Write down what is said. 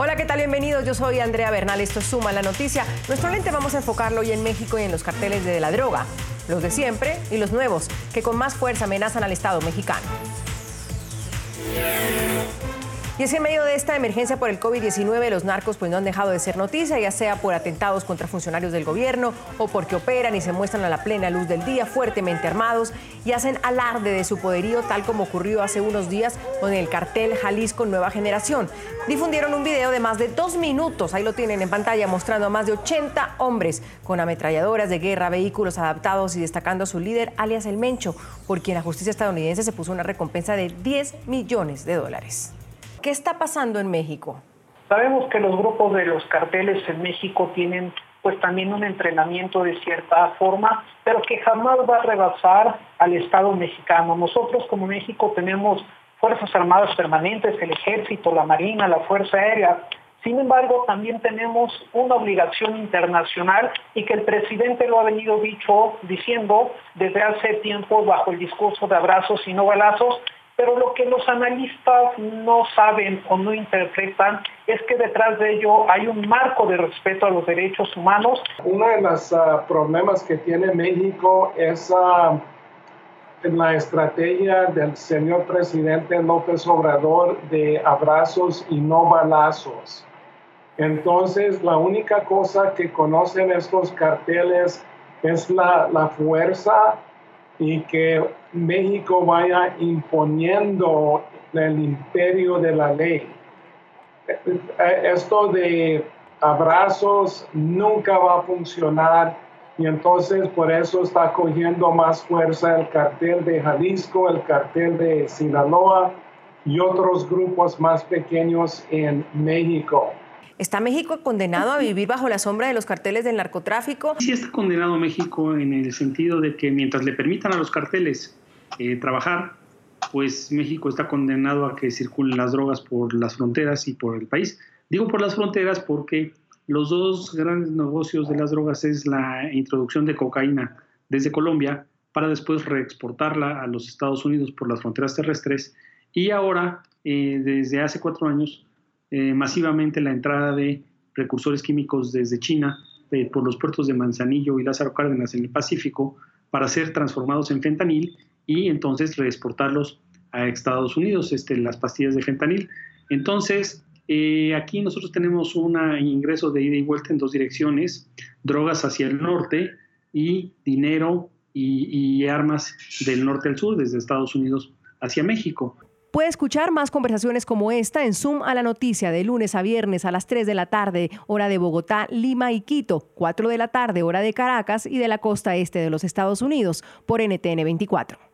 Hola, ¿qué tal? Bienvenidos. Yo soy Andrea Bernal. Esto es Suma la Noticia. Nuestro lente vamos a enfocarlo hoy en México y en los carteles de la droga. Los de siempre y los nuevos, que con más fuerza amenazan al Estado mexicano. Y es que en medio de esta emergencia por el COVID-19, los narcos pues no han dejado de ser noticia, ya sea por atentados contra funcionarios del gobierno o porque operan y se muestran a la plena luz del día fuertemente armados y hacen alarde de su poderío, tal como ocurrió hace unos días con el cartel Jalisco Nueva Generación. Difundieron un video de más de dos minutos, ahí lo tienen en pantalla, mostrando a más de 80 hombres con ametralladoras de guerra, vehículos adaptados y destacando a su líder, alias El Mencho, por quien la justicia estadounidense se puso una recompensa de 10 millones de dólares. ¿Qué está pasando en México? Sabemos que los grupos de los carteles en México tienen pues también un entrenamiento de cierta forma, pero que jamás va a rebasar al Estado mexicano. Nosotros como México tenemos Fuerzas Armadas permanentes, el Ejército, la Marina, la Fuerza Aérea. Sin embargo, también tenemos una obligación internacional y que el presidente lo ha venido dicho, diciendo desde hace tiempo bajo el discurso de abrazos y no balazos, pero lo que los analistas no saben o no interpretan es que detrás de ello hay un marco de respeto a los derechos humanos. Uno de los ah, problemas que tiene México es uh, la estrategia del señor presidente López Obrador de abrazos y no balazos. Entonces, la única cosa que conocen estos carteles es la, la fuerza y que México vaya imponiendo el imperio de la ley. Esto de abrazos nunca va a funcionar y entonces por eso está cogiendo más fuerza el cartel de Jalisco, el cartel de Sinaloa y otros grupos más pequeños en México. ¿Está México condenado a vivir bajo la sombra de los carteles del narcotráfico? Sí está condenado México en el sentido de que mientras le permitan a los carteles eh, trabajar, pues México está condenado a que circulen las drogas por las fronteras y por el país. Digo por las fronteras porque los dos grandes negocios de las drogas es la introducción de cocaína desde Colombia para después reexportarla a los Estados Unidos por las fronteras terrestres y ahora, eh, desde hace cuatro años, eh, masivamente la entrada de precursores químicos desde China eh, por los puertos de Manzanillo y Lázaro Cárdenas en el Pacífico para ser transformados en fentanil y entonces reexportarlos a Estados Unidos, este, las pastillas de fentanil. Entonces, eh, aquí nosotros tenemos un ingreso de ida y vuelta en dos direcciones, drogas hacia el norte y dinero y armas del norte al sur, desde Estados Unidos hacia México. Puede escuchar más conversaciones como esta en Zoom a la noticia de lunes a viernes a las 3 de la tarde, hora de Bogotá, Lima y Quito, 4 de la tarde, hora de Caracas y de la costa este de los Estados Unidos, por NTN 24.